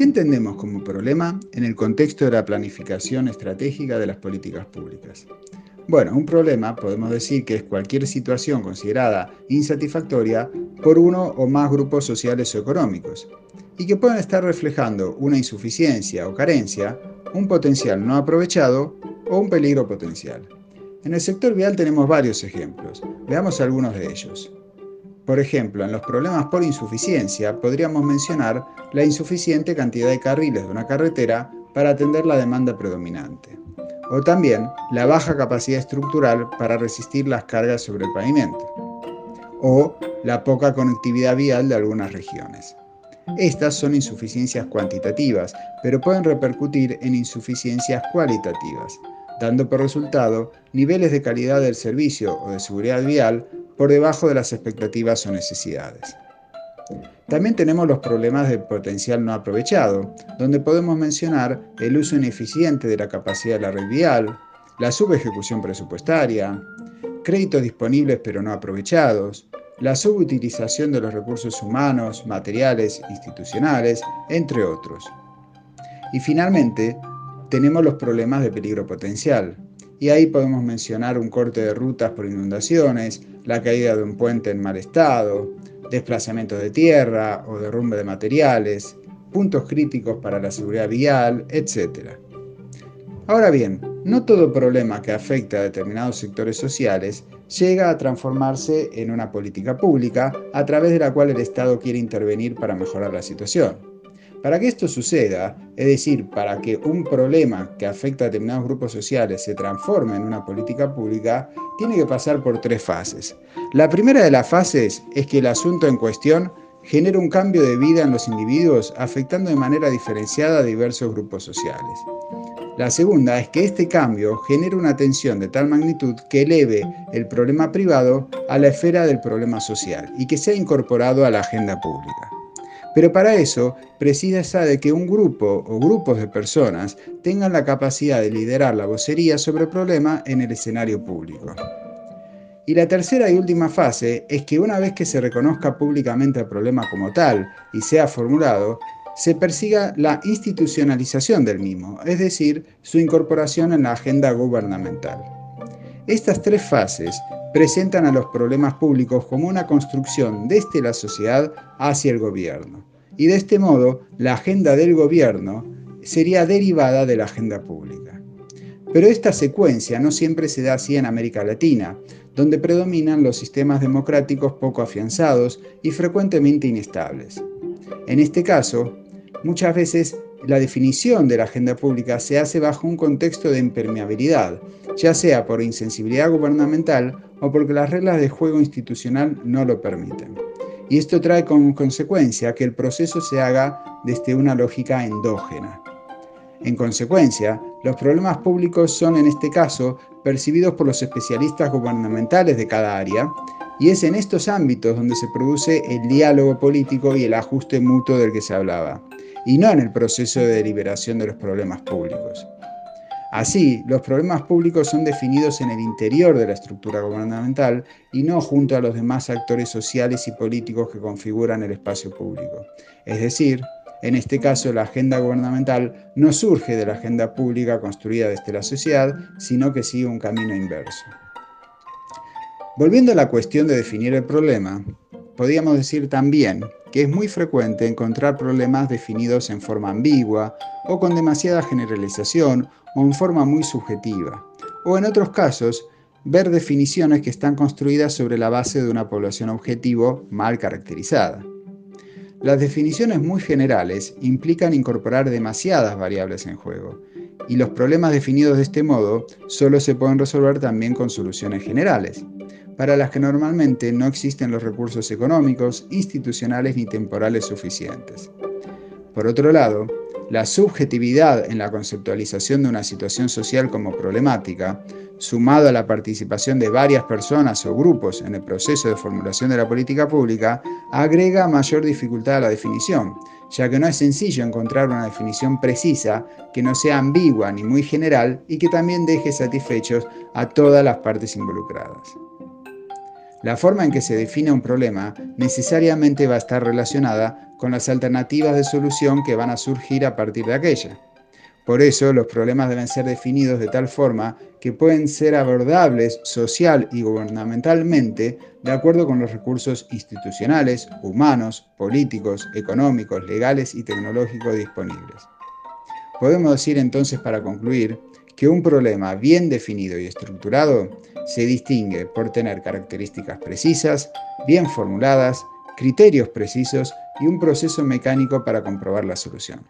¿Qué entendemos como problema en el contexto de la planificación estratégica de las políticas públicas? Bueno, un problema podemos decir que es cualquier situación considerada insatisfactoria por uno o más grupos sociales o económicos y que pueden estar reflejando una insuficiencia o carencia, un potencial no aprovechado o un peligro potencial. En el sector vial tenemos varios ejemplos. Veamos algunos de ellos. Por ejemplo, en los problemas por insuficiencia podríamos mencionar la insuficiente cantidad de carriles de una carretera para atender la demanda predominante. O también la baja capacidad estructural para resistir las cargas sobre el pavimento. O la poca conectividad vial de algunas regiones. Estas son insuficiencias cuantitativas, pero pueden repercutir en insuficiencias cualitativas, dando por resultado niveles de calidad del servicio o de seguridad vial por debajo de las expectativas o necesidades. También tenemos los problemas de potencial no aprovechado, donde podemos mencionar el uso ineficiente de la capacidad de la red vial, la subejecución presupuestaria, créditos disponibles pero no aprovechados, la subutilización de los recursos humanos, materiales, institucionales, entre otros. Y finalmente, tenemos los problemas de peligro potencial, y ahí podemos mencionar un corte de rutas por inundaciones, la caída de un puente en mal estado, desplazamiento de tierra o derrumbe de materiales, puntos críticos para la seguridad vial, etc. Ahora bien, no todo problema que afecta a determinados sectores sociales llega a transformarse en una política pública a través de la cual el Estado quiere intervenir para mejorar la situación. Para que esto suceda, es decir, para que un problema que afecta a determinados grupos sociales se transforme en una política pública, tiene que pasar por tres fases. La primera de las fases es que el asunto en cuestión genera un cambio de vida en los individuos afectando de manera diferenciada a diversos grupos sociales. La segunda es que este cambio genera una tensión de tal magnitud que eleve el problema privado a la esfera del problema social y que sea incorporado a la agenda pública. Pero para eso precisa de que un grupo o grupos de personas tengan la capacidad de liderar la vocería sobre el problema en el escenario público. Y la tercera y última fase es que una vez que se reconozca públicamente el problema como tal y sea formulado, se persiga la institucionalización del mismo, es decir, su incorporación en la agenda gubernamental. Estas tres fases presentan a los problemas públicos como una construcción desde la sociedad hacia el gobierno. Y de este modo, la agenda del gobierno sería derivada de la agenda pública. Pero esta secuencia no siempre se da así en América Latina, donde predominan los sistemas democráticos poco afianzados y frecuentemente inestables. En este caso, muchas veces la definición de la agenda pública se hace bajo un contexto de impermeabilidad, ya sea por insensibilidad gubernamental o porque las reglas de juego institucional no lo permiten. Y esto trae como consecuencia que el proceso se haga desde una lógica endógena. En consecuencia, los problemas públicos son en este caso percibidos por los especialistas gubernamentales de cada área y es en estos ámbitos donde se produce el diálogo político y el ajuste mutuo del que se hablaba y no en el proceso de deliberación de los problemas públicos. Así, los problemas públicos son definidos en el interior de la estructura gubernamental y no junto a los demás actores sociales y políticos que configuran el espacio público. Es decir, en este caso, la agenda gubernamental no surge de la agenda pública construida desde la sociedad, sino que sigue un camino inverso. Volviendo a la cuestión de definir el problema, podríamos decir también que es muy frecuente encontrar problemas definidos en forma ambigua o con demasiada generalización o en forma muy subjetiva, o en otros casos, ver definiciones que están construidas sobre la base de una población objetivo mal caracterizada. Las definiciones muy generales implican incorporar demasiadas variables en juego, y los problemas definidos de este modo solo se pueden resolver también con soluciones generales para las que normalmente no existen los recursos económicos, institucionales ni temporales suficientes. Por otro lado, la subjetividad en la conceptualización de una situación social como problemática, sumado a la participación de varias personas o grupos en el proceso de formulación de la política pública, agrega mayor dificultad a la definición, ya que no es sencillo encontrar una definición precisa que no sea ambigua ni muy general y que también deje satisfechos a todas las partes involucradas. La forma en que se define un problema necesariamente va a estar relacionada con las alternativas de solución que van a surgir a partir de aquella. Por eso los problemas deben ser definidos de tal forma que pueden ser abordables social y gubernamentalmente de acuerdo con los recursos institucionales, humanos, políticos, económicos, legales y tecnológicos disponibles. Podemos decir entonces para concluir que un problema bien definido y estructurado se distingue por tener características precisas, bien formuladas, criterios precisos y un proceso mecánico para comprobar la solución.